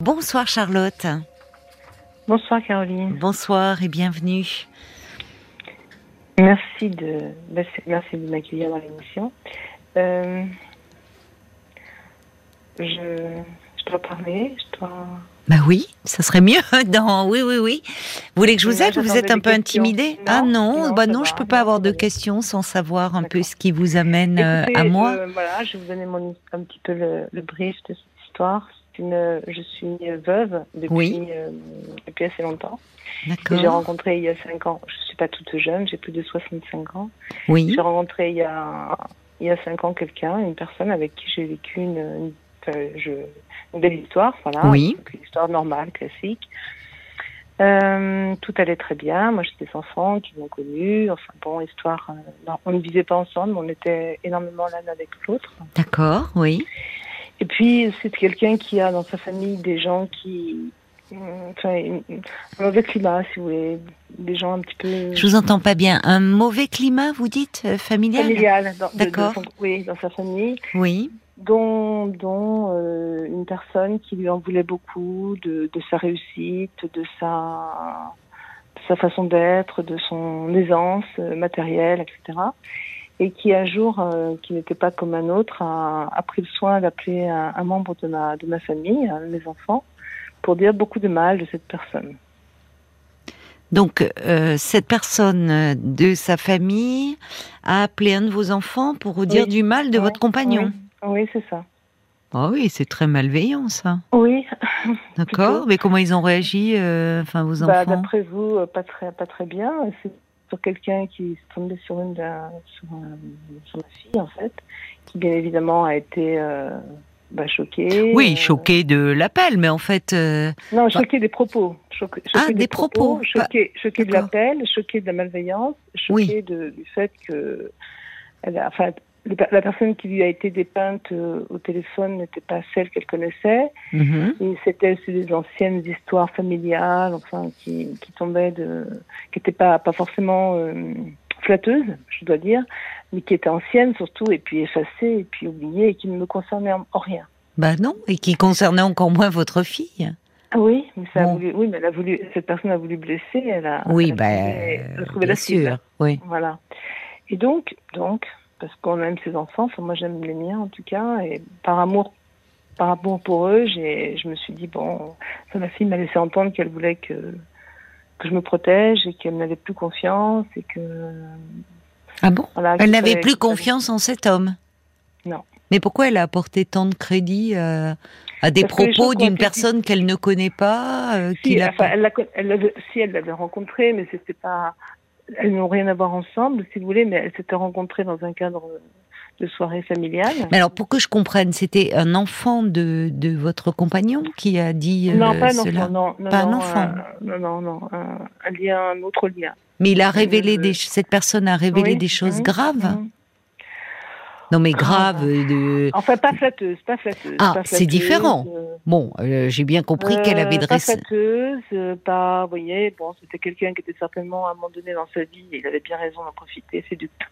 Bonsoir Charlotte. Bonsoir Caroline. Bonsoir et bienvenue. Merci de, merci de m'accueillir dans l'émission. Euh, je, je, dois parler, je dois... Bah oui, ça serait mieux dans. Oui, oui, oui. Vous voulez que je vous aide Vous êtes un peu intimidée? Ah non, non bah non, je peux pas avoir de questions sans savoir un peu ce qui vous amène euh, à moi. Euh, voilà, je vais vous donner mon, un petit peu le, le brief de cette histoire je suis veuve depuis, euh, depuis assez longtemps. J'ai rencontré il y a 5 ans, je ne suis pas toute jeune, j'ai plus de 65 ans. Oui. J'ai rencontré il y a, il y a 5 ans quelqu'un, une personne avec qui j'ai vécu une, une, belle histoire, voilà. Oui. Une histoire normale, classique. Euh, tout allait très bien. Moi, j'ai des enfants qui m'ont connu. Enfin, bon, histoire. Euh, on ne vivait pas ensemble, mais on était énormément l'un avec l'autre. D'accord, oui. Et puis, c'est quelqu'un qui a dans sa famille des gens qui. Enfin, un mauvais climat, si vous voulez. Des gens un petit peu. Je vous entends pas bien. Un mauvais climat, vous dites, euh, familial Familial, d'accord. Oui, dans sa famille. Oui. Dont, dont euh, une personne qui lui en voulait beaucoup de, de sa réussite, de sa, de sa façon d'être, de son aisance euh, matérielle, etc et qui un jour, euh, qui n'était pas comme un autre, a, pris le soin d'appeler un, membre de ma, de ma famille, de mes enfants, pour dire beaucoup de mal de cette personne. Donc, euh, cette personne de sa famille a appelé un de vos enfants pour vous dire du mal de votre compagnon. Oui, c'est ça. Oh oui, c'est très malveillant ça. Oui. D'accord, mais comment ils ont réagi, euh, enfin vos bah, enfants? D'après vous, pas très, pas très bien. Sur quelqu'un qui est tombé sur une sur, sur, ma fille en fait, qui bien évidemment a été euh, bah, choquée. Oui, euh, choquée de l'appel, mais en fait. Euh, non, bah choquée des propos. Choquée, ah, des, propos. Choquée, choquée de l'appel, choquée de la malveillance, choquée de, du fait que. Elle a, enfin, la personne qui lui a été dépeinte euh, au téléphone n'était pas celle qu'elle connaissait. Mm-hmm. Et c'était des anciennes histoires familiales, enfin, qui, qui tombaient de, qui n'étaient pas, pas forcément euh, flatteuses, je dois dire, mais qui étaient anciennes surtout, et puis effacées, et puis oubliées, et qui ne me concernaient en, rien. Bah non, et qui concernaient encore moins votre fille. Ah oui, mais ça a voulu, oui, mais elle a voulu, cette personne a voulu blesser, elle a, oui, bah, elle a trouvé, la sûr, oui. Voilà. Et donc, donc, parce qu'on aime ses enfants. Enfin, moi, j'aime les miens en tout cas. Et par amour, par amour pour eux, j'ai, je me suis dit bon, ma fille m'a laissé entendre qu'elle voulait que que je me protège et qu'elle n'avait plus confiance et que. Ah bon? Elle n'avait plus confiance en cet homme? Non. Mais pourquoi elle a apporté tant de crédit euh, à des propos d'une personne qu'elle ne connaît pas euh, si, elle, elle, si elle l'avait rencontré, mais c'était pas elles n'ont rien à voir ensemble, si vous voulez, mais elles s'étaient rencontrées dans un cadre de soirée familiale. Mais alors, pour que je comprenne, c'était un enfant de, de votre compagnon qui a dit non, pas un cela enfant, non, non, pas un enfant. non, non, non, un, lien, un autre lien. Mais il a révélé des, cette personne a révélé des choses graves. Non, mais grave. Ah. De... Enfin, pas flatteuse, pas flatteuse. Ah, c'est différent. Euh, bon, euh, j'ai bien compris qu'elle avait dressé. Pas flatteuse, pas, vous voyez, bon, c'était quelqu'un qui était certainement à un moment donné dans sa vie, et il avait bien raison d'en profiter, séducteur.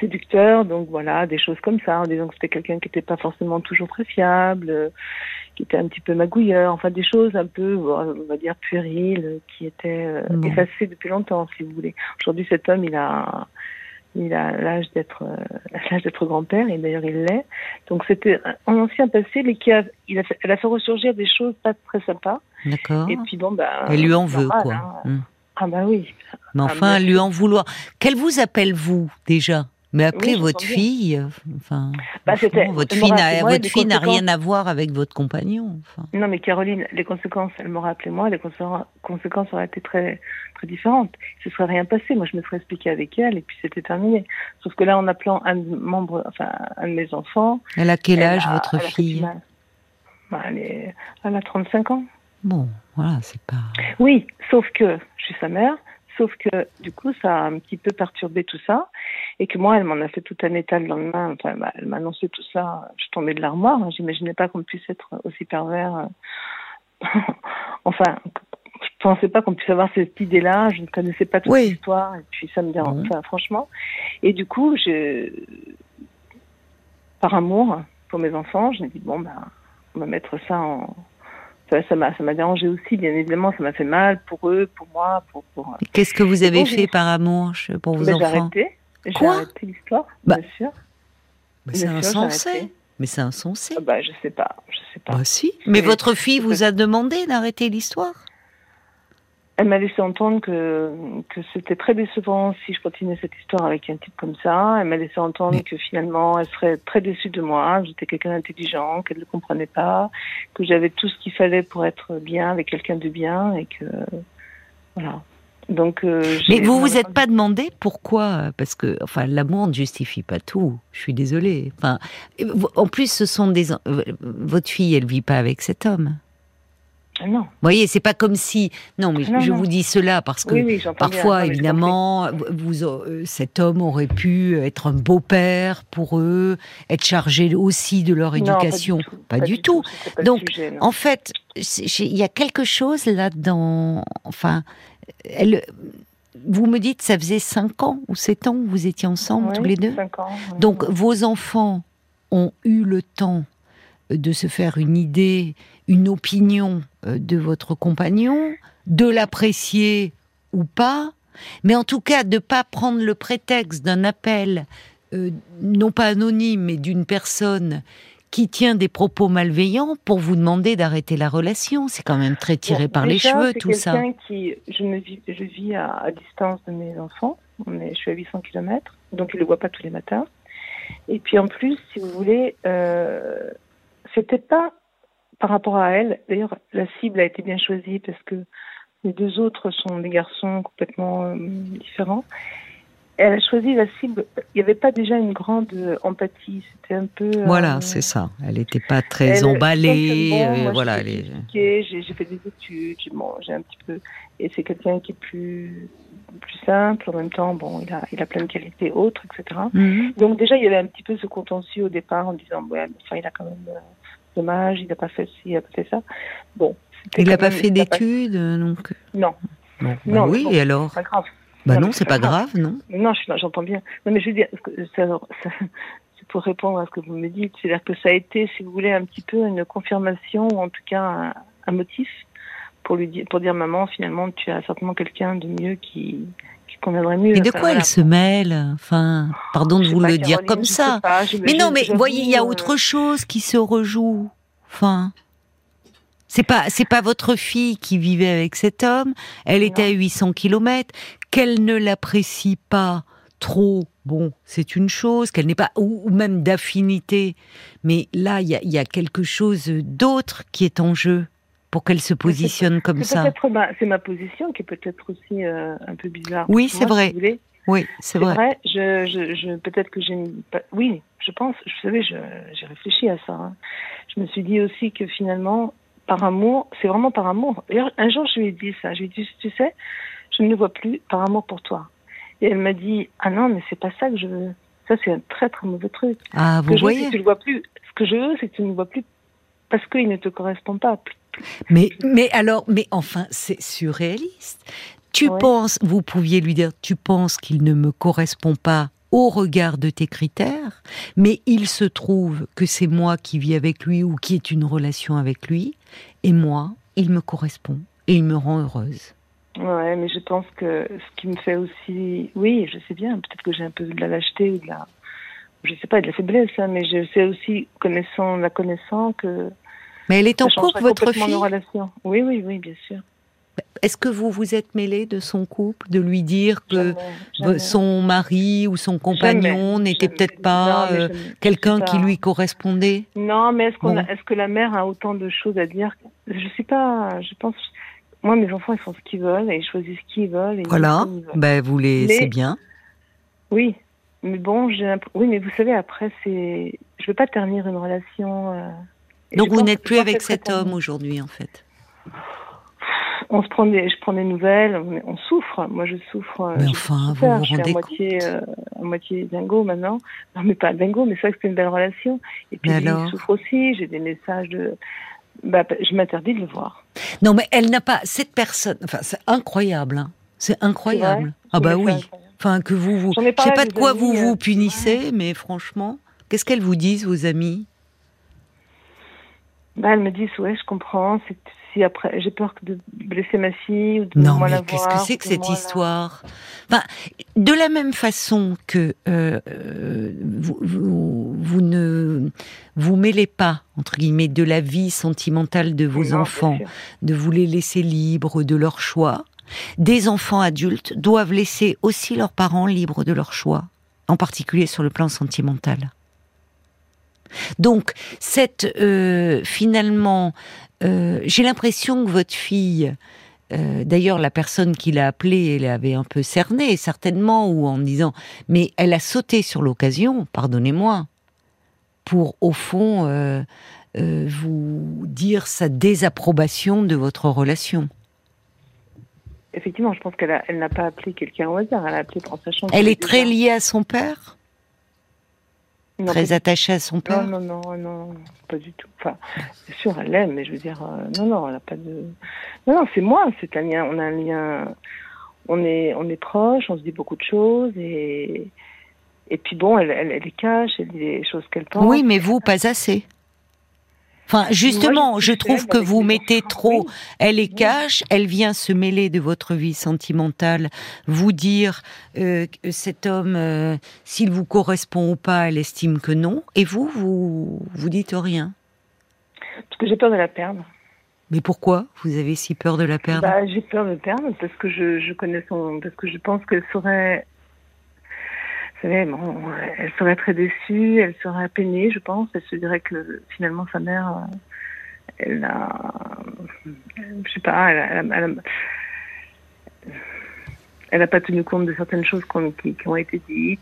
séducteur, donc voilà, des choses comme ça, en disant que c'était quelqu'un qui n'était pas forcément toujours très fiable, qui était un petit peu magouilleur, enfin des choses un peu, on va dire, puériles, qui étaient euh, effacées depuis longtemps, si vous voulez. Aujourd'hui, cet homme, il a il a l'âge d'être euh, l'âge d'être grand-père et d'ailleurs il l'est. Donc c'était un ancien passé, mais qui a, il a fait, elle a fait ressurgir des choses pas très sympas. D'accord. Et puis bon bah. Elle lui en veut quoi. Hein. Hmm. Ah bah oui. Mais ah, enfin, lui en vouloir. Qu'elle vous appelle vous déjà? Mais appelez votre fille, enfin, bah, votre fille n'a votre fille n'a rien à voir avec votre compagnon. Non, mais Caroline, les conséquences, elle m'aurait appelé moi, les conséquences auraient été très très différentes. Il se serait rien passé. Moi, je me serais expliqué avec elle et puis c'était terminé. Sauf que là, en appelant un membre, enfin un de mes enfants. Elle a quel âge votre fille? bah, elle, elle a 35 ans. Bon, voilà, c'est pas. Oui, sauf que je suis sa mère Sauf que du coup, ça a un petit peu perturbé tout ça. Et que moi, elle m'en a fait tout un état le lendemain. Enfin, elle m'a annoncé tout ça. Je tombais de l'armoire. J'imaginais pas qu'on puisse être aussi pervers. enfin, je pensais pas qu'on puisse avoir cette idée-là. Je ne connaissais pas toute l'histoire. Et puis, ça me dérange, enfin, franchement. Et du coup, je, par amour pour mes enfants, je me dit, bon, ben, on va mettre ça en, ça m'a, ça m'a dérangé aussi, bien évidemment, ça m'a fait mal pour eux, pour moi, pour. pour... Qu'est-ce que vous avez fait par amour pour vos ben, enfants J'ai arrêté. J'ai arrêté l'histoire, bah, bien sûr. Mais c'est insensé. Mais c'est insensé. Ah bah, je sais pas, je sais pas. Bah, si. Mais votre fille vous a demandé d'arrêter l'histoire elle m'a laissé entendre que, que c'était très décevant si je continuais cette histoire avec un type comme ça. Elle m'a laissé entendre que finalement, elle serait très déçue de moi. J'étais quelqu'un d'intelligent, qu'elle ne comprenait pas, que j'avais tout ce qu'il fallait pour être bien avec quelqu'un de bien et que voilà. Donc, euh, mais vous vous êtes pas demandé pourquoi? Parce que, enfin, l'amour ne justifie pas tout. Je suis désolée. Enfin, en plus, ce sont des. Euh, votre fille, elle vit pas avec cet homme. Ah non. Vous voyez, c'est pas comme si. Non, mais je vous dis cela parce que parfois, évidemment, vous, euh, cet homme aurait pu être un beau-père pour eux, être chargé aussi de leur éducation. pas du tout. Donc, en fait, il y a quelque chose là-dedans. Enfin, elle, vous me dites, ça faisait 5 ans ou 7 ans que vous étiez ensemble tous les deux ans, Donc, vos enfants ont eu le temps de se faire une idée, une opinion euh, de votre compagnon, de l'apprécier ou pas, mais en tout cas de pas prendre le prétexte d'un appel, euh, non pas anonyme, mais d'une personne qui tient des propos malveillants pour vous demander d'arrêter la relation. C'est quand même très tiré par les cheveux, tout ça. Qui, je, me vis, je vis à, distance de mes enfants. On est, je suis à 800 km, donc ils ne le voient pas tous les matins. Et puis en plus, si vous voulez, euh, c'était pas par rapport à elle. D'ailleurs, la cible a été bien choisie parce que les deux autres sont des garçons complètement euh, différents. Elle a choisi la cible. Il n'y avait pas déjà une grande empathie. C'était un peu. Euh, voilà, c'est ça. Elle n'était pas très emballée. Euh, voilà, J'ai fait des études. j'ai un petit peu. Et c'est quelqu'un qui est plus plus simple. En même temps, bon, il a, il a plein de qualités autres, etc. Mhm. Donc déjà, il y avait un petit peu ce contentieux au départ en disant, ouais, enfin, il a quand même dommage, il n'a pas fait ci, il n'a pas fait ça. Bon. Il n'a pas fait d'études, donc. Non. Bah oui, et alors Pas grave. Bah non, c'est pas, grave, non. Non, j'entends bien. Non, mais je veux dire, c'est pour répondre à ce que vous me dites, c'est-à-dire que ça a été, si vous voulez, un petit peu une confirmation ou en tout cas un, motif pour lui dire, pour dire maman, finalement, tu as certainement quelqu'un de mieux qui, conviendrait mieux. Et de quoi elle se mêle? Enfin, pardon de vous le dire comme ça. mais non, mais voyez, il y a euh, autre chose qui se rejoue. Enfin, c'est pas c'est pas votre fille qui vivait avec cet homme. Elle était à 800 km. Qu'elle ne l'apprécie pas trop, bon, c'est une chose. Qu'elle n'est pas ou, même d'affinité. Mais là, il y a, quelque chose d'autre qui est en jeu pour qu'elle se positionne comme ça. C'est ma position qui est peut-être aussi euh, un peu bizarre. Oui, c'est vrai. oui, c'est vrai. Je, je, peut-être que j'ai. Oui, je pense. Vous savez, j'ai réfléchi à ça. Hein. Je me suis dit aussi que finalement, par amour, c'est vraiment par amour. D'ailleurs, un jour, je lui ai dit ça. Je lui ai dit, tu sais, je ne le vois plus par amour pour toi. Et elle m'a dit, ah non, mais c'est pas ça que je veux. Ça, c'est un très très mauvais truc. Ah, vous voyez. tu le vois plus. Ce que je veux, c'est que tu ne le vois plus parce qu'il ne te correspond pas. Mais, mais alors, mais enfin, c'est surréaliste. Tu penses, vous pouviez lui dire, tu penses qu'il ne me correspond pas au regard de tes critères, mais il se trouve que c'est moi qui vis avec lui ou qui est une relation avec lui, et moi, il me correspond et il me rend heureuse. Ouais, mais je pense que ce qui me fait aussi, oui, je sais bien, peut-être que j'ai un peu de la lâcheté ou de la, je sais pas, de la faiblesse, hein, mais je sais aussi, connaissant, la connaissant, que. Mais elle est en couple, votre fille? Relation. Oui, oui, oui, bien sûr. Est-ce que vous vous êtes mêlé de son couple, de lui dire que son mari ou son compagnon n'était peut-être pas euh, quelqu'un qui lui correspondait? Non, mais est-ce, que la mère a autant de choses à dire? Je sais pas. Je pense. Moi, mes enfants, ils font ce qu'ils veulent et ils choisissent ce qu'ils veulent. voilà. Ben, vous les, c'est bien. Oui, mais bon, j'ai. Oui, mais vous savez, après, c'est. Je veux pas ternir une relation. Euh, Donc, vous n'êtes plus avec cet homme aujourd'hui, en fait on se prend des, je prends des nouvelles, on souffre. Moi, je souffre. Euh, mais enfin, vous vous rendez je suis à moitié, euh, à moitié dingo maintenant. Non, mais pas dingo, mais c'est vrai que c'est une belle relation. Et puis, je souffre aussi. J'ai des messages de. Bah, je m'interdis de le voir. Non, mais elle n'a pas cette personne. Enfin, c'est incroyable. Hein. C'est incroyable. Ah bah oui. Enfin, que vous vous. Je sais pas de quoi vous vous euh, punissez, mais franchement, qu'est-ce qu'elles vous disent, vos amis? Bah, elles me disent, ouais, je comprends. Si après, j'ai peur de blesser ma fille ou de non, mais qu'est-ce que c'est que cette histoire? Enfin, De la même façon que euh, vous, vous, ne vous mêlez pas entre guillemets de la vie sentimentale de vos enfants, de vous les laisser libres de leur choix. Des enfants adultes doivent laisser aussi leurs parents libres de leur choix, en particulier sur le plan sentimental. Donc, cette euh, finalement, euh, j'ai l'impression que votre fille, euh, d'ailleurs la personne qui l'a appelée, elle avait un peu cerné certainement, ou en disant, mais elle a sauté sur l'occasion, pardonnez-moi, pour au fond vous dire sa désapprobation de votre relation. Effectivement, je pense qu'elle n'a pas appelé quelqu'un au hasard, elle a appelé en sachant. Elle est très liée à son père? Très attachée à son père Non, non, non, non, pas du tout. Enfin, bien sûr, elle l'aime, mais je veux dire, euh, non, non, elle n'a pas de. Non, non, c'est moi, c'est un lien, on a un lien. On est, on est proches, on se dit beaucoup de choses et. Et puis bon, elle, elle, elle cache, elle dit des choses qu'elle pense. Oui, mais vous, pas assez. Enfin, justement, je, trouve que vous mettez trop. Elle est cache, elle vient se mêler de votre vie sentimentale, vous dire euh, que cet homme, euh, s'il vous correspond ou pas, elle estime que non, et vous, vous vous dites rien. Parce que j'ai peur de la perdre. Mais pourquoi vous avez si peur de la perdre? Bah, J'ai peur de perdre parce que je, je connais son, parce que je pense qu'elle serait bon, elle serait très déçue, elle serait peinée, je pense. Elle se dirait que finalement sa mère, euh, elle a, je sais pas, elle elle n'a pas tenu compte de certaines choses qui, ont été dites.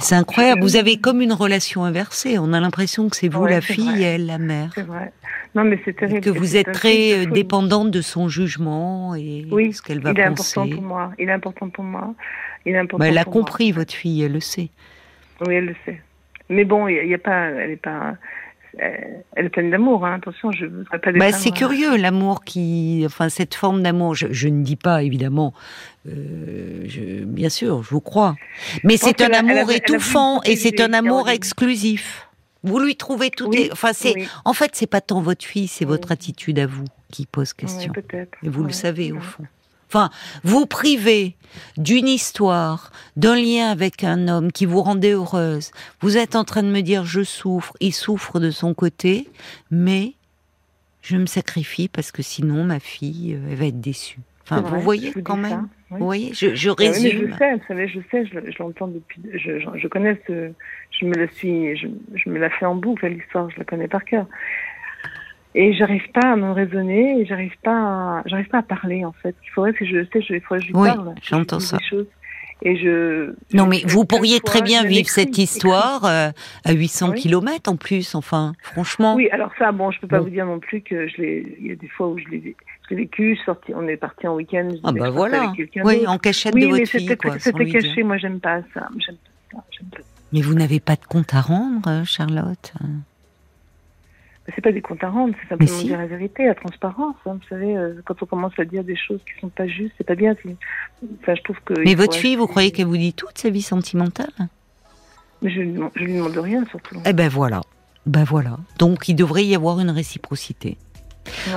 C'est incroyable. Vous avez comme une relation inversée. On a l'impression que c'est vous la fille et elle la mère. C'est vrai. Non, mais c'est terrible. que vous êtes très euh, dépendante de son jugement et oui, ce qu'elle va penser. il est important pour moi. Il est important pour moi. Il est important. elle a compris votre fille, elle le sait. Oui, elle le sait. Mais bon, il y, a pas, elle est pas, elle est pleine d'amour. Hein. Attention, je ne voudrais pas. Bah, c'est curieux l'amour qui, enfin cette forme d'amour. Je, ne dis pas évidemment, euh, je, bien sûr, je vous crois, mais c'est un amour étouffant et c'est un amour exclusif. Vous lui trouvez tout. Enfin, c'est en fait, c'est pas tant votre fille, c'est votre attitude à vous qui pose question. Et vous le savez au fond. Enfin, vous privez d'une histoire, d'un lien avec un homme qui vous rendait heureuse. Vous êtes en train de me dire je souffre, il souffre de son côté, mais je me sacrifie parce que sinon ma fille euh, elle va être déçue. Enfin, vous voyez quand même? Vous voyez, je, je résume. je sais, vous savez, je sais, je, l'entends depuis. Je, je, connais ce. Je me la suis. Je, je me la fais en boucle l'histoire. Je la connais par cœur et j'arrive pas à me raisonner et j'arrive pas j'arrive pas à parler en fait. Il faudrait que je sais il faudrait que je lui oui, parle j'entends ça. et je non mais vous pourriez très bien vivre cette histoire euh, à 800 km en plus enfin franchement. Oui alors ça bon je peux pas vous dire non plus que je l'ai il y a des fois où je l'ai vécu sorti on est parti en week-end ah bah voilà. oui en cachette de votre fille quoi c'était caché moi j'aime pas ça j'aime pas ça mais vous n'avez pas de compte à rendre Charlotte c'est pas des comptes à rendre, c'est simplement dire la vérité, la transparence. Hein, vous savez, euh, quand on commence à dire des choses qui sont pas justes, c'est pas bien. Enfin, je trouve que. Mais votre fille, vous croyez qu'elle vous dit toute sa vie sentimentale? Mais je, je lui demande rien, surtout. Eh ben voilà, ben voilà. Donc il devrait y avoir une réciprocité.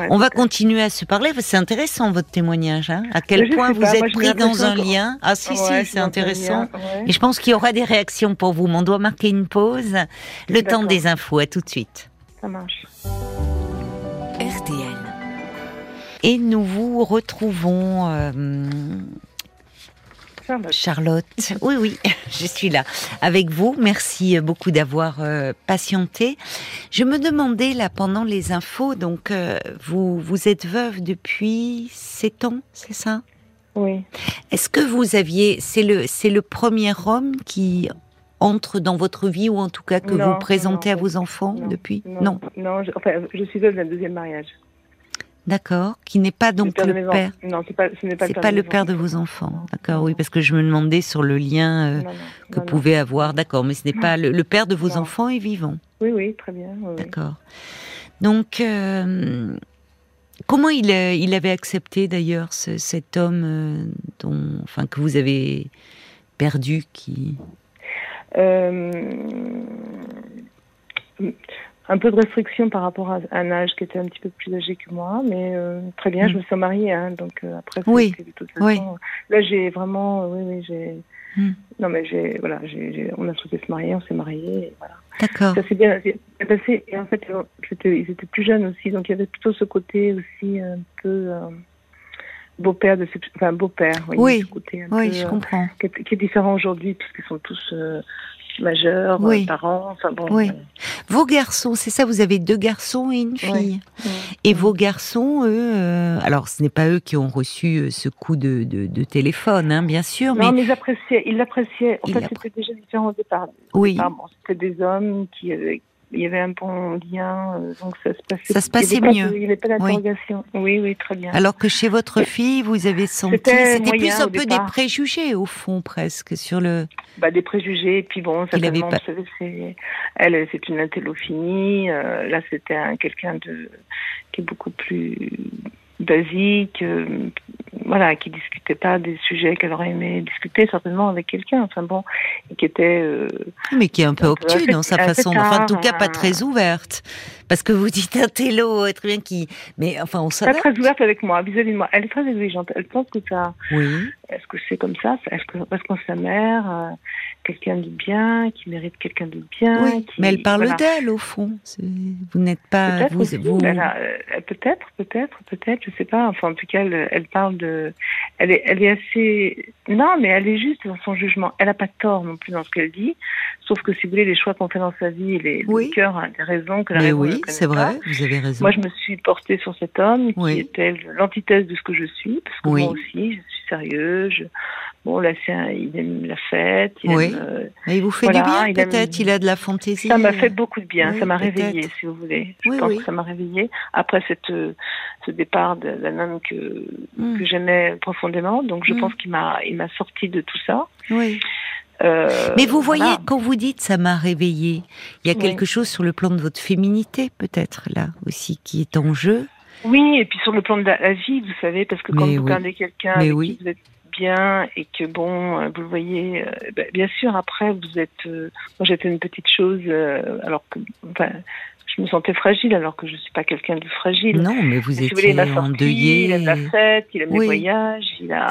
on va continuer à se parler. C'est intéressant votre témoignage. Hein à quel point vous êtes pris dans un lien. Ah si, si, c'est intéressant. Et je pense qu'il y aura des réactions pour vous. Mais on doit marquer une pause. Le temps des infos. À tout de suite. Ça marche. RTL. Et nous vous retrouvons. Euh, Charlotte. Oui, oui, je suis là avec vous. Merci beaucoup d'avoir euh, patienté. Je me demandais là pendant les infos, donc euh, vous vous êtes veuve depuis 7 ans, c'est ça? Oui. Est-ce que vous aviez, c'est le c'est le premier homme qui entre dans votre vie ou en tout cas que vous présentez à vos enfants depuis Non. Non, je, enfin, je suis veuve d'un deuxième mariage. D'accord, qui n'est pas donc le père. Non, pas, ce n'est pas, le pas le père de vos enfants. D'accord, oui, parce que je me demandais sur le lien euh, que pouvait avoir. D'accord, mais ce n'est pas le, père de vos enfants est vivant. Oui, oui, très bien. D'accord. Donc, euh, comment il, il avait accepté d'ailleurs cet homme euh, dont, enfin, que vous avez perdu, qui euh, un peu de restriction par rapport à un âge qui était un petit peu plus âgé que moi, mais très bien. Je mm. me suis mariée, hein, donc après, oui. de toute façon, oui. là j'ai vraiment, oui, oui, j'ai. Mm. Non, mais j'ai, voilà, j'ai, on a souhaité se marier, on s'est mariés, voilà. D'accord. Ça s'est bien passé. Et en fait, ils étaient plus jeunes aussi, donc il y avait plutôt ce côté aussi un peu beau-père de enfin beau-père, oui, oui, je comprends, qui, est, différent aujourd'hui puisqu'ils sont tous majeurs, euh, parents, enfin bon. Oui. Vos garçons, c'est ça, vous avez deux garçons et une fille. Et vos garçons, eux, euh, alors ce n'est pas eux qui ont reçu euh, ce coup de, de, téléphone, hein, bien sûr. Non, mais, ils appréciaient, ils l'appréciaient. En fait, c'était déjà différent au départ. Oui. c'était des hommes qui, il y avait un bon lien, euh, donc ça se passait. Ça se passait mieux. il n'y avait pas d'interrogation. Oui. oui. très bien. Alors que chez votre fille, vous avez senti, c'était plus un peu des préjugés au fond presque sur le. Bah des préjugés, et puis bon, ça pas... c'est, elle, c'est une intellophilie. Euh, là, c'était quelqu'un de qui est beaucoup plus basique, euh, voilà, qui discutait pas des sujets qu'elle aurait aimé discuter certainement avec quelqu'un. Enfin bon, qui était. Euh, mais qui est un peu obtus dans sa façon, enfin en tout cas pas très ouverte, parce que vous dites un télo, très bien qui, mais enfin on s'adapte. Pas très ouverte avec moi, vis-à-vis de moi. Elle est très exigeante. Elle pense que ça. Oui. Est-ce que c'est comme ça? Est-ce que parce qu'on sa mère, euh, quelqu'un de bien, qui mérite quelqu'un de bien Oui. mais elle parle d'elle au fond. Vous n'êtes pas. Vous, vous... Peut-être, peut-être, peut-être, je sais pas. Enfin, en tout cas, elle, elle parle de. Elle est, elle est assez. Non, mais elle est juste dans son jugement. Elle n'a pas tort non plus dans ce qu'elle dit. Sauf que si vous voulez, les choix qu'on fait dans sa vie, les, le cœur a des raisons que la mais oui, c'est vrai. Vous avez raison. Moi, je me suis portée sur cet homme qui était l'antithèse de ce que je suis, parce que moi aussi, je suis sérieuse. Bon, là, c'est il aime la fête. Il oui. Euh, il vous fait du bien, peut-être. Il a de la fantaisie. Ça m'a fait beaucoup de bien. ça m'a réveillée, si vous voulez. Je pense que ça m'a réveillée après cette, ce départ d'un homme que, hmm. que j'aimais profondément. Donc, je hmm. pense qu'il m'a, il m'a sorti de tout ça. Oui. Euh, Mais vous voyez, quand vous dites ça m'a réveillée, il y a quelque chose sur le plan de votre féminité, peut-être, là aussi, qui est en jeu. Oui, et puis sur le plan de la, vie, vous savez, parce que quand vous oui. quelqu'un avec qui vous êtes bien et que bon, euh, vous le voyez, euh, ben, bien sûr, après, vous êtes. moi, j'étais une petite chose, alors que. Enfin, je me sentais fragile alors que je ne suis pas quelqu'un de fragile. Non, mais vous étiez endeuillé. Il aime la fête, il aime les voyages.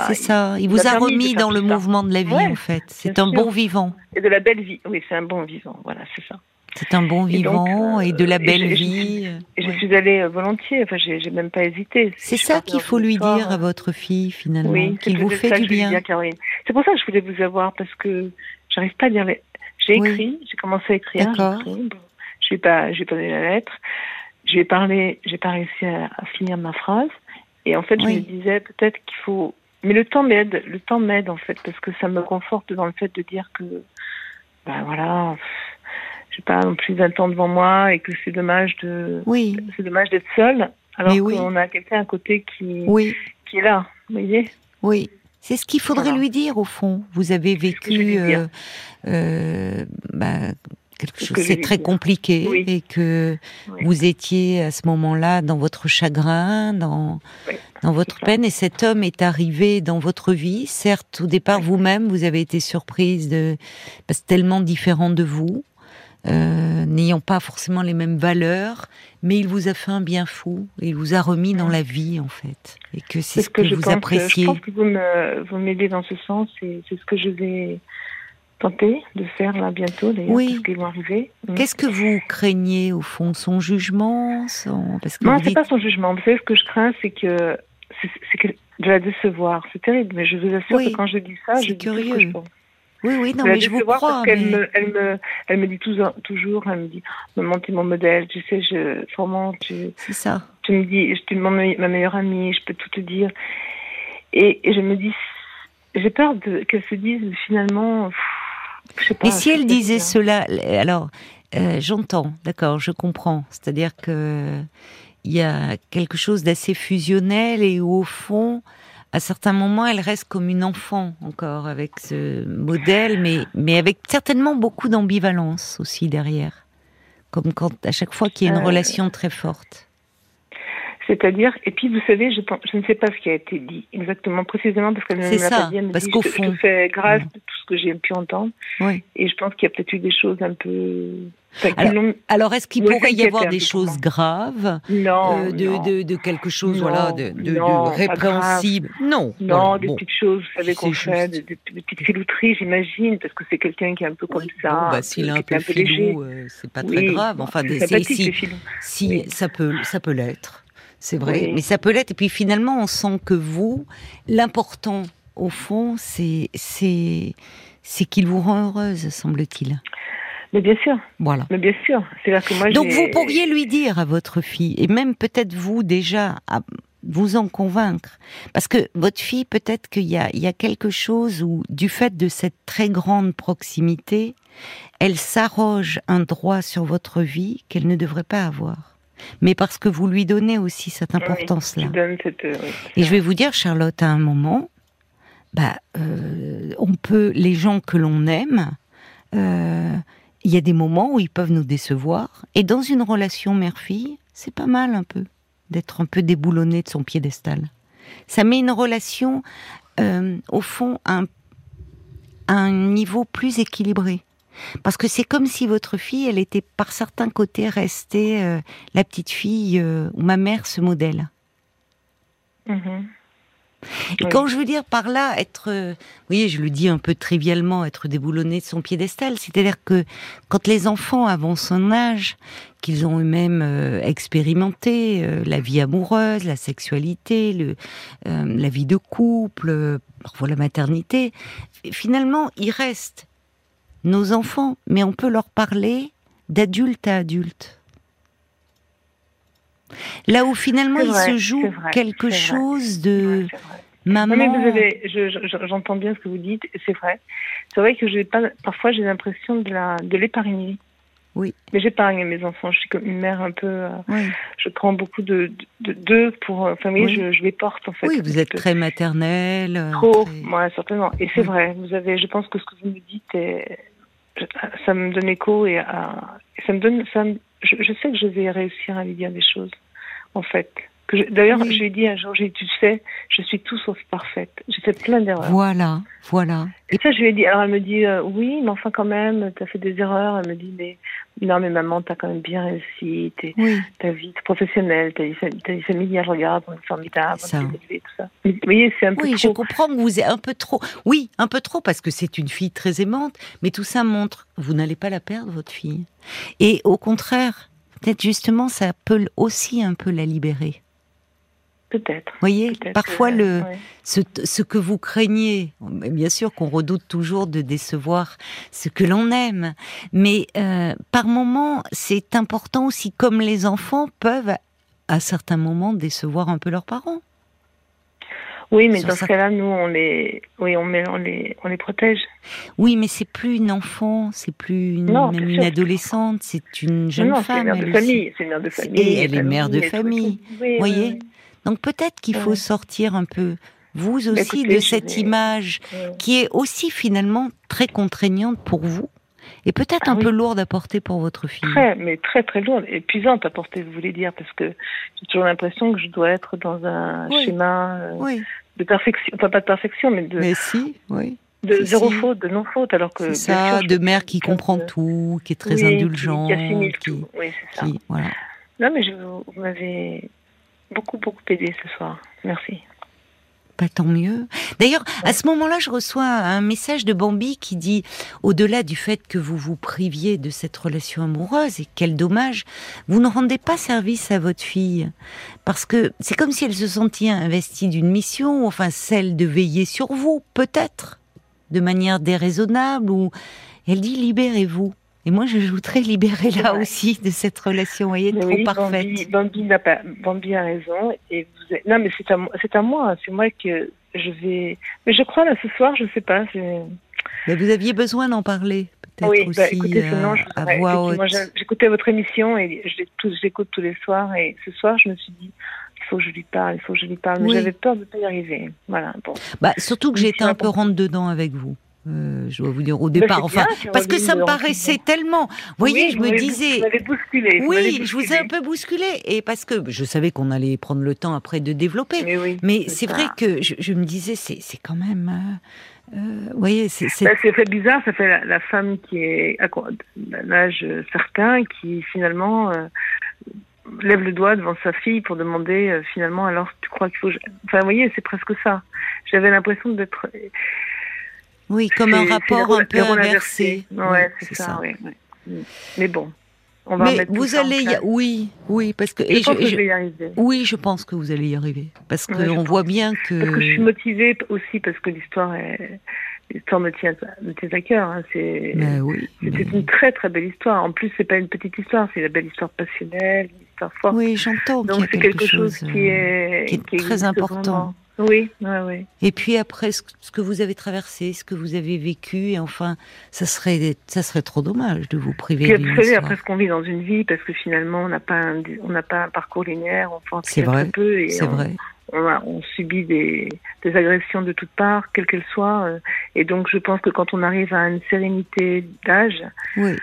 C'est ça, il, vous a, remis dans le mouvement de la vie en fait. C'est un bon vivant. Et de la belle vie, oui, c'est un bon vivant, voilà, c'est ça. C'est un bon vivant et, de la belle vie. Et je, suis allée euh, volontiers, enfin, j'ai même pas hésité. C'est ça qu'il faut lui dire à votre fille, finalement, oui, qu'il vous fait du bien. C'est pour ça que je voulais vous avoir, parce que j'arrive pas à dire les... J'ai écrit, j'ai commencé à écrire. D'accord. Je n'ai pas, j'ai pas donné la lettre. J'ai parlé, j'ai pas réussi à, finir ma phrase. Et en fait, je me disais peut-être qu'il faut. Mais le temps m'aide, le temps m'aide en fait, parce que ça me conforte dans le fait de dire que, ben voilà, j'ai pas non plus 20 ans devant moi et que c'est dommage de, oui. c'est dommage d'être seul, alors qu'on a quelqu'un à côté qui, oui. qui est là, vous voyez. Oui. C'est ce qu'il faudrait lui dire au fond. Vous avez vécu euh, euh, bah, quelque chose, c'est très compliqué et que vous étiez à ce moment-là dans votre chagrin, dans dans votre peine, et cet homme est arrivé dans votre vie. Certes, au départ, vous-même, vous avez été surprise de parce tellement différent de vous, euh, n'ayant pas forcément les mêmes valeurs, mais il vous a fait un bien fou. Il vous a remis dans la vie, en fait, et que c'est ce que, vous appréciez. Je pense que vous m'aidez dans ce sens, et c'est ce que je vais tenter de faire là bientôt, d'ailleurs, oui. parce qu'ils vont arriver. Mm. Qu'est-ce que vous craignez au fond? Son jugement? Parce que Non, c'est pas son jugement. Vous savez, ce que je crains, c'est que c'est que de la décevoir. C'est terrible, mais je vous assure que quand je dis ça, je curieux. dis ce que je Oui, oui, non, mais je vous crois. Parce qu'elle me, elle me, elle me dit toujours, toujours, elle me dit, maman, tu es mon modèle, tu sais, je, vraiment, tu. C'est ça. Tu me dis, je suis ma meilleure amie, je peux tout te dire. Et, et je me dis, j'ai peur qu'elle se dise finalement, et si elle disait cela, alors euh, j'entends, d'accord, je comprends. C'est-à-dire que il y a quelque chose d'assez fusionnel et au fond, à certains moments, elle reste comme une enfant encore avec ce modèle, mais mais avec certainement beaucoup d'ambivalence aussi derrière, comme quand à chaque fois qu'il y a une euh, relation très forte. C'est-à-dire, et puis vous savez, je, je, ne sais pas ce qui a été dit exactement, précisément parce qu'elle ne l'a pas dit. Elle me parce qu'au fond, je, fais grâce de tout que j'ai pu entendre. Oui. Et je pense qu'il y a peut-être eu des choses un peu. alors, est-ce qu'il pourrait y avoir des choses graves non, euh, de, de, quelque chose, voilà, de, de, répréhensible? Non. Non, des petites choses, vous savez qu'on fait, des, petites filouteries, j'imagine, parce que c'est quelqu'un qui est un peu comme ça. Bon, bah, s'il est un peu, filou, euh, c'est pas très grave. Enfin, des, si, si ça peut, ça peut l'être c'est vrai. Mais ça peut l'être. Et puis finalement, on sent que vous, l'important, au fond, c'est qu'il vous rend heureuse, semble-t-il. Mais bien sûr. Voilà. Mais bien sûr. Que moi, Donc vous pourriez lui dire à votre fille, et même peut-être vous déjà, à vous en convaincre, parce que votre fille, peut-être qu'il y y a quelque chose où, du fait de cette très grande proximité, elle s'arroge un droit sur votre vie qu'elle ne devrait pas avoir mais parce que vous lui donnez aussi cette importance-là. Euh, Et je vais vous dire, Charlotte, à un moment, bah, euh, on peut, les gens que l'on aime, euh, il y a des moments où ils peuvent nous décevoir. Et dans une relation mère-fille, c'est pas mal un peu d'être un peu déboulonné de son piédestal. Ça met une relation, au fond, à un niveau plus équilibré. Parce que c'est comme si votre fille, elle était par certains côtés restée euh, la petite fille euh, où ma mère se modèle. Mhm. Et quand je veux dire par là être, euh, vous voyez, je le dis un peu trivialement, être déboulonné de son piédestal, c'est-à-dire que quand les enfants avancent son âge, qu'ils ont eux-mêmes expérimenté la vie amoureuse, la sexualité, le, la vie de couple, parfois la maternité, finalement, ils restent nos enfants, mais on peut leur parler d'adulte à adulte. Là où finalement il se joue quelque chose de maman. mais vous avez, j'entends bien ce que vous dites, c'est vrai. C'est vrai que j'ai pas, parfois j'ai l'impression de la, de l'épargner. Oui. Mais j'épargne mes enfants. Je suis comme une mère un peu. Euh, je prends beaucoup de d'eux pour. Enfin, oui, Je, je, les porte en fait. Oui, vous êtes très maternelle. Euh, Trop, très... certainement. Et c'est vrai. Vous avez. Je pense que ce que vous me dites est, ça me donne écho et ça me donne, ça je, sais que je vais réussir à lui dire des choses, en fait. D'ailleurs, je lui ai dit un jour, j'ai tu sais, je suis tout sauf parfaite. J'ai fait plein d'erreurs. Voilà, voilà. Et ça, je lui ai dit. Alors, elle me dit, euh, oui, mais enfin, quand même, tu as fait des erreurs. Elle me dit, mais non, mais maman, tu as quand même bien réussi. Ta vie professionnelle, ta vie, ta vie familiale, regarde, on est formidable, on est tout ça. vous voyez, c'est un peu oui, je comprends que vous êtes un peu trop. Oui, un peu trop, parce que c'est une fille très aimante. Mais tout ça montre, vous n'allez pas la perdre, votre fille. Et au contraire, peut-être justement, ça peut aussi un peu la libérer. Peut-être. Voyez, parfois le ce, ce, que vous craignez, bien sûr qu'on redoute toujours de décevoir ce que l'on aime, mais euh, par moments c'est important aussi, comme les enfants peuvent à certains moments décevoir un peu leurs parents. Oui, mais dans ce cas-là, nous, on les, oui, on, met, on les, on les protège. Oui, mais c'est plus une enfant, c'est plus une, une adolescente, c'est une jeune femme. C'est une mère de famille. C'est mère de famille. Et elle est mère de famille. Vous voyez. Donc peut-être qu'il faut sortir un peu, vous bah, aussi, de cette image qui est aussi finalement très contraignante pour vous et peut-être ah un peu lourde à porter pour votre fille. Très, mais très très lourde, épuisante à porter, vous voulez dire, parce que j'ai toujours l'impression que je dois être dans un schéma euh, de perfection, enfin pas de perfection, mais de. Mais si, oui. De zéro faute, de non faute, alors que. Ça, de mère qui comprend tout, qui est très indulgente. Qui, assimile tout, oui, c'est ça. voilà. Non, mais je, vous m'avez beaucoup, beaucoup aidé ce soir. Merci. Pas tant mieux. D'ailleurs, à ce moment-là, je reçois un message de Bambi qui dit, au-delà du fait que vous vous priviez de cette relation amoureuse, et quel dommage, vous ne rendez pas service à votre fille. Parce que c'est comme si elle se sentait investie d'une mission, enfin celle de veiller sur vous, peut-être, de manière déraisonnable, ou elle dit libérez-vous. Et moi, j'ajouterais libérer là aussi de cette relation, vous voyez, trop parfaite. Bambi, n'a pas, Bambi a raison. Et vous Non, mais c'est à, c'est à moi. C'est moi que je vais. Mais je crois là ce soir, je sais pas. Mais vous aviez besoin d'en parler, peut-être oui, bah, aussi écoutez, sinon, je, euh, à voix haute. Moi, j'écoutais votre émission et j'écoute tous les soirs. Et ce soir, je me suis dit, il faut que je lui parle, il faut que je lui parle. Mais j'avais peur de ne pas y arriver. Voilà. Bon. Bah, surtout que j'étais un peu rentre dedans avec vous. Euh, je dois vous dire au départ, enfin, parce que ça me paraissait tellement. Vous voyez, je me disais. Vous bousculé. Oui, je vous ai un peu bousculé, et parce que je savais qu'on allait prendre le temps après de développer. Mais, c'est vrai que je, me disais, c'est quand même. Euh, euh voyez, c'est. Bah, c'est fait bizarre, ça fait la, femme qui est à d'un âge certain, qui finalement euh, lève le doigt devant sa fille pour demander finalement, alors tu crois qu'il faut. Enfin, vous voyez, c'est presque ça. J'avais l'impression d'être oui, comme un rapport un peu inversé. Ouais, c'est ça. Mais bon. On va Mais vous allez y... oui, oui, parce que, je, pense que je, vais y arriver. Oui, je pense que vous allez y arriver, parce qu'on voit bien que. Parce que je suis motivée aussi parce que l'histoire est, l'histoire me tient, me tient à cœur. Hein. C'est, ben oui, c'était une très très belle histoire. En plus, c'est pas une petite histoire, c'est une belle histoire passionnelle, une histoire forte. Oui, j'entends. Donc c'est quelque, chose, qui est, qui est très important. Oui, oui, oui. Et puis après, ce que vous avez traversé, ce que vous avez vécu, et enfin, ça serait, ça serait trop dommage de vous priver d'une histoire. après ce qu'on vit dans une vie, parce que finalement, on n'a pas, un, on n'a pas un parcours linéaire, on c'est vrai, peu, c'est vrai. On, on, subit des, des, agressions de toutes parts, quelles qu'elles soient, euh, et donc je pense que quand on arrive à une sérénité d'âge, oui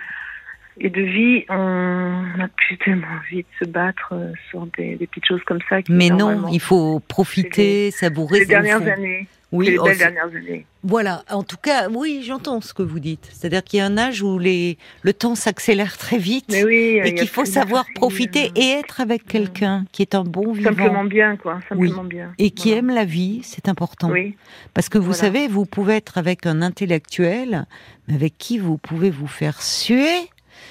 et de vie, on n'a plus tellement envie de se battre euh, sur des, petites choses comme ça. Mais non, il faut profiter, savourer. Les dernières années. Oui, les oh, dernières années. Voilà, en tout cas, oui, j'entends ce que vous dites. C'est-à-dire qu'il y a un âge où les, le temps s'accélère très vite et qu'il faut savoir profiter et être avec quelqu'un qui est un bon vivant. Simplement bien, quoi. Simplement bien. Et qui aime la vie, c'est important. Oui. Parce que vous savez, vous pouvez être avec un intellectuel, mais avec qui vous pouvez vous faire suer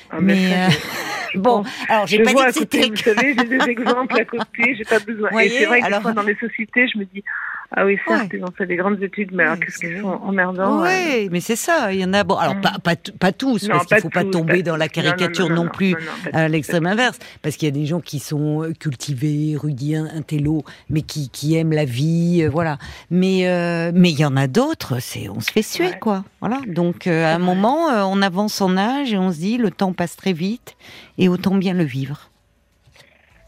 ah, mais, euh, bon, alors j'ai pas dit que c'était. Vous savez, j'ai des exemples à côté, j'ai pas besoin. et c'est vrai que alors... des fois, dans les sociétés, je me dis, ah oui, certes, ils ont fait des grandes études, mais alors qu'est-ce qu'ils sont emmerdants. Oui, mais c'est ça. Il y en a. Bon, alors mm. pas, pas, pas tous, parce qu'il ne faut pas tomber dans la caricature non, plus à l'extrême inverse, parce qu'il y a des gens qui sont euh, cultivés, érudits, intello, mais qui, qui aiment la vie, euh, voilà. Mais euh, mais il y en a d'autres, c'est on se fait suer, quoi. Voilà. Donc à un moment, on avance en âge et on se dit le temps passe très vite et autant bien le vivre.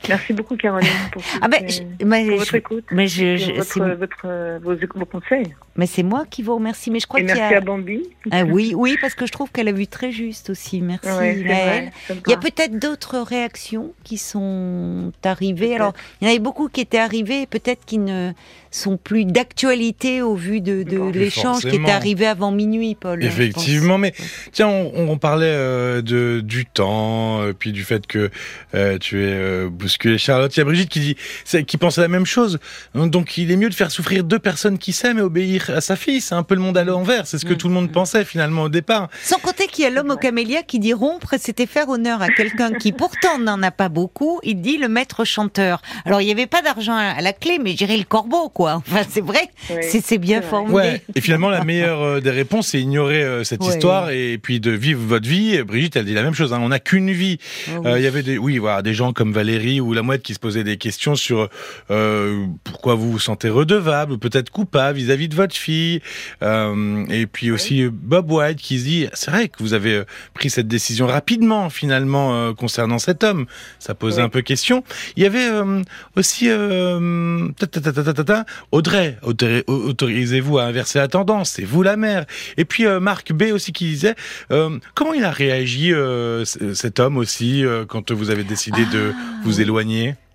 Merci beaucoup, Caroline, pour, ah ben, votre écoute. Mais je, votre, vos, vos, conseils. Mais c'est moi qui vous remercie. Mais je crois Et merci a... à Bambi. Ah, oui, oui, parce que je trouve qu'elle a vu très juste aussi. Merci. il y a peut-être d'autres réactions qui sont arrivées. Alors, il y en avait beaucoup qui étaient arrivées, peut-être qui ne sont plus d'actualité au vu de, de l'échange qui est arrivé avant minuit, Paul. Effectivement, mais tiens, on, on parlait euh, de, du temps, euh, puis du fait que euh, tu es euh, bousculé, Charlotte. Il y a Brigitte qui dit, qui pense à la même chose. Donc, il est mieux de faire souffrir deux personnes qui s'aiment et obéir à sa fille. C'est un peu le monde à l'envers. C'est ce que mm. tout le monde pensait finalement au départ. Sans compter qu'il y a l'homme au camélia qui dit rompre, c'était faire honneur à quelqu'un qui pourtant n'en a pas beaucoup. Il dit le maître chanteur. Alors, il n'y avait pas d'argent à la clé, mais j'irai le corbeau Enfin, c'est vrai, c'est bien formulé. Ouais. Et finalement, la meilleure euh, des réponses, c'est ignorer euh, cette histoire et puis de vivre votre vie. Brigitte, elle dit la même chose. Hein. On n'a qu'une vie. Ah euh, il y avait des, oui, voilà, des gens comme Valérie ou la mouette qui se posaient des questions sur pourquoi vous vous sentez redevable, peut-être coupable vis-à-vis de votre fille. et puis aussi Bob White qui se dit, c'est vrai que vous avez pris cette décision rapidement finalement concernant cet homme. Ça posait un peu question. Il y avait aussi Audrey, autorisez-vous à inverser la tendance, c'est vous la mère. Et puis euh, Marc B aussi qui disait, euh, comment il a réagi euh, cet homme aussi quand vous avez décidé de ah. vous éloigner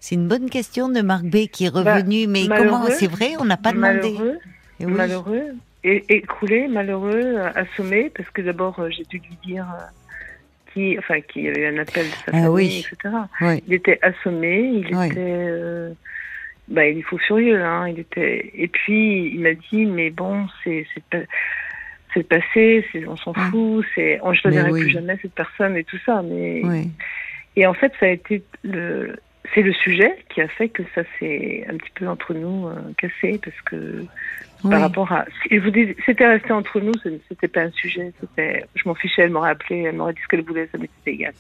C'est une bonne question de Marc B qui est bah, revenu, mais comment C'est vrai, on n'a pas demandé. Malheureux, malheureux et écroulé, malheureux, assommé, parce que d'abord j'ai dû lui dire qui, enfin, qu'il y avait un appel de sa ah famille, etc. Il était assommé, il était bah, il est fou furieux. Hein. Il était... Et puis, il m'a dit, mais bon, c'est c'est passé, on s'en ah. fout, c'est, je ne verrai plus jamais cette personne et tout ça. Mais et en fait, ça a été le, c'est le sujet qui a fait que ça s'est un petit peu entre nous euh, cassé parce que par rapport à, si vous c'était resté entre nous, c'était pas un sujet, c'était, je m'en fichais, elle m'aurait appelé, elle m'aurait dit ce qu'elle voulait, ça m'était égal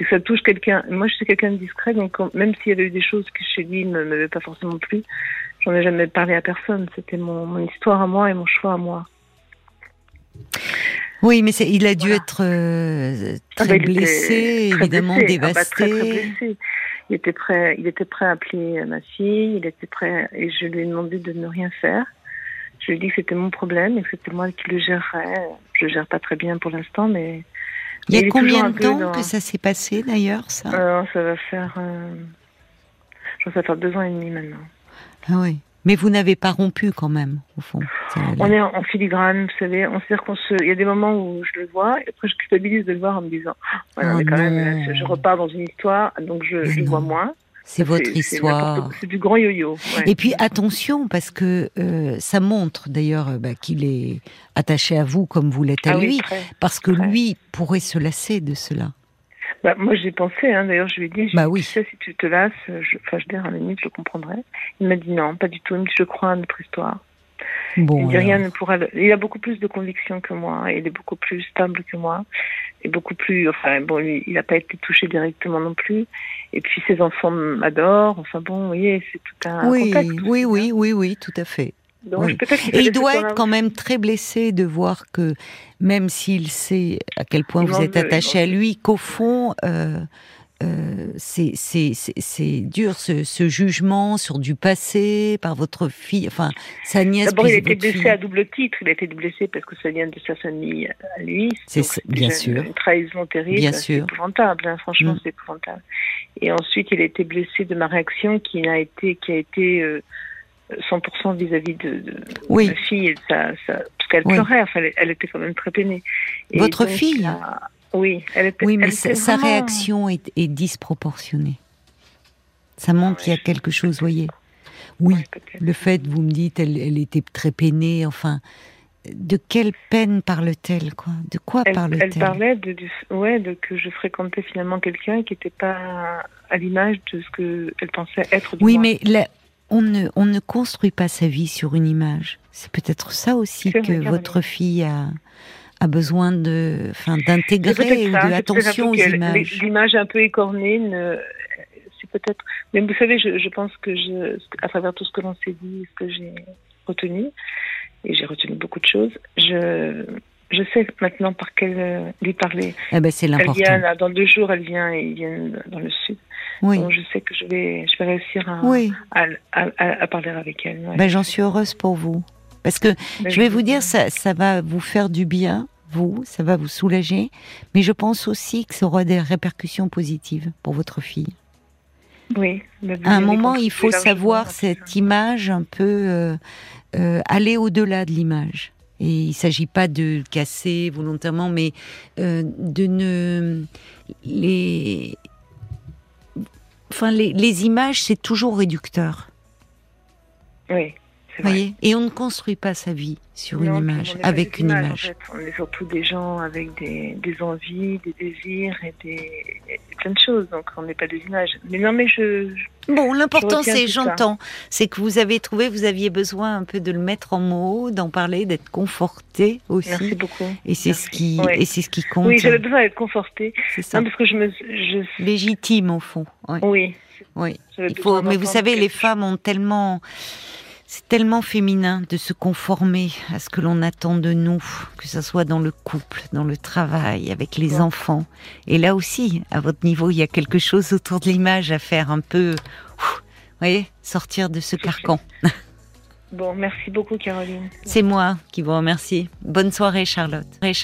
que ça touche quelqu'un. Moi, je suis quelqu'un de discret, donc même s'il y avait eu des choses que chez lui ne m'avaient pas forcément plu, j'en ai jamais parlé à personne. C'était mon, histoire à moi et mon choix à moi. Oui, mais il a dû être euh, ah très bah, blessé, évidemment dévasté. Ah bah, très, très blessé. Il était prêt, il était prêt à appeler ma fille, il était prêt, et je lui ai demandé de ne rien faire. lui ai dit que c'était mon problème et que c'était moi qui le gérerais. Je le gère pas très bien pour l'instant, mais. Il y a combien de temps que ça s'est passé d'ailleurs, ça? Euh, Ça va faire. Euh... Je ça va faire deux ans et demi maintenant. Ah oui. Mais vous n'avez pas rompu quand même, au fond. On est en filigrane, vous savez. On sait qu'on se. Il y a des moments où je le vois, et après je culpabilise de le voir en me disant, oh, quand même, je repars dans une histoire, donc je, je le vois moins. C'est votre histoire. C'est du grand yo-yo. Et puis attention, parce que euh, ça montre d'ailleurs euh, bah, qu'il est attaché à vous comme vous l'êtes à ah lui, parce que lui pourrait se lasser de cela. Bah, moi, j'ai pensé, hein, d'ailleurs, je lui ai dit, bah oui. si tu te lasses, je, enfin, je dis, à la limite, je le comprendrais. Il m'a dit non, pas du tout. Il me dit, je crois à notre histoire. Bon, il, dit, rien ne pourra il a beaucoup plus de conviction que moi, il est beaucoup plus stable que moi, et beaucoup plus, enfin, bon, lui, il n'a pas été touché directement non plus. Et puis ses enfants m'adorent. Enfin bon, vous voyez, c'est tout un oui, Oui, oui, oui, oui, tout à fait. Et il doit être quand même très blessé de voir que même s'il sait à quel point vous êtes attaché à lui, qu'au fond, euh, euh, c'est dur ce, jugement sur du passé par votre fille, enfin sa nièce. D'abord, il a été blessé à double titre. Il a été blessé parce que ça vient de sa famille à lui. C'est bien sûr. Une trahison terrible. Bien sûr. C'est épouvantable. Hein, franchement, mm. c'est épouvantable. Et ensuite, il a été blessé de ma réaction qui a été qui a été euh, 100% vis-à-vis de, ma fille, ça, ça, parce qu'elle pleurait, enfin, elle, était quand même très peinée. Votre fille? Oui, elle était, Oui, mais sa, réaction est, est, disproportionnée. Ça montre qu'il y a quelque chose, voyez. Oui, le fait, vous me dites, elle, elle était très peinée, enfin, de quelle peine parle-t-elle quoi? De quoi parle-t-elle Elle parlait de, ouais, de que je fréquentais finalement quelqu'un qui n'était pas à l'image de ce qu'elle pensait être. oui, mais la, on ne, on ne construit pas sa vie sur une image. C'est peut-être ça aussi que votre fille a, a besoin de, enfin, d'intégrer ou de l'attention aux images. L'image un peu écornée, c'est peut-être. Mais vous savez, je, je, pense que je, à travers tout ce que l'on s'est dit, ce que j'ai retenu, et j'ai retenu beaucoup de choses, je, je sais maintenant par quelle lui parler. Eh ben, c'est l'important. Elle vient, dans deux jours, elle vient et viennent dans le sud. Oui. Donc, je sais que je vais, je vais réussir à, oui. à, à, à, parler avec elle. Ben, J'en suis heureuse pour vous. Parce que ben, je vais vous dire, ça, ça va vous faire du bien, vous, ça va vous soulager, mais je pense aussi que ça aura des répercussions positives pour votre fille. Oui. À un moment, il faut savoir cette image un peu euh, euh, aller au-delà de l'image. Et il ne s'agit pas de casser volontairement, mais euh, de ne les enfin, les, images, c'est toujours réducteur. Oui. Voyez et on ne construit pas sa vie sur une image, avec une image. On est surtout des gens avec des, envies, des désirs et, des, plein de choses. Donc on n'est pas des images. Mais non, mais je. bon, l'important c'est, j'entends, c'est que vous avez trouvé, vous aviez besoin un peu de le mettre en mots, d'en parler, d'être conforté aussi. Merci beaucoup. Et c'est ce qui, et c'est ce qui compte. Oui, j'avais besoin d'être conforté. C'est ça. parce que je me, je... légitime au fond. Oui. Oui. Il faut, mais vous savez, les femmes ont tellement c'est tellement féminin de se conformer à ce que l'on attend de nous, que ce soit dans le couple, dans le travail, avec les enfants. Et là aussi, à votre niveau, il y a quelque chose autour de l'image à faire un peu, vous voyez, sortir de ce carcan. Bon, merci beaucoup Caroline. C'est moi qui vous remercie. Bonne soirée Charlotte.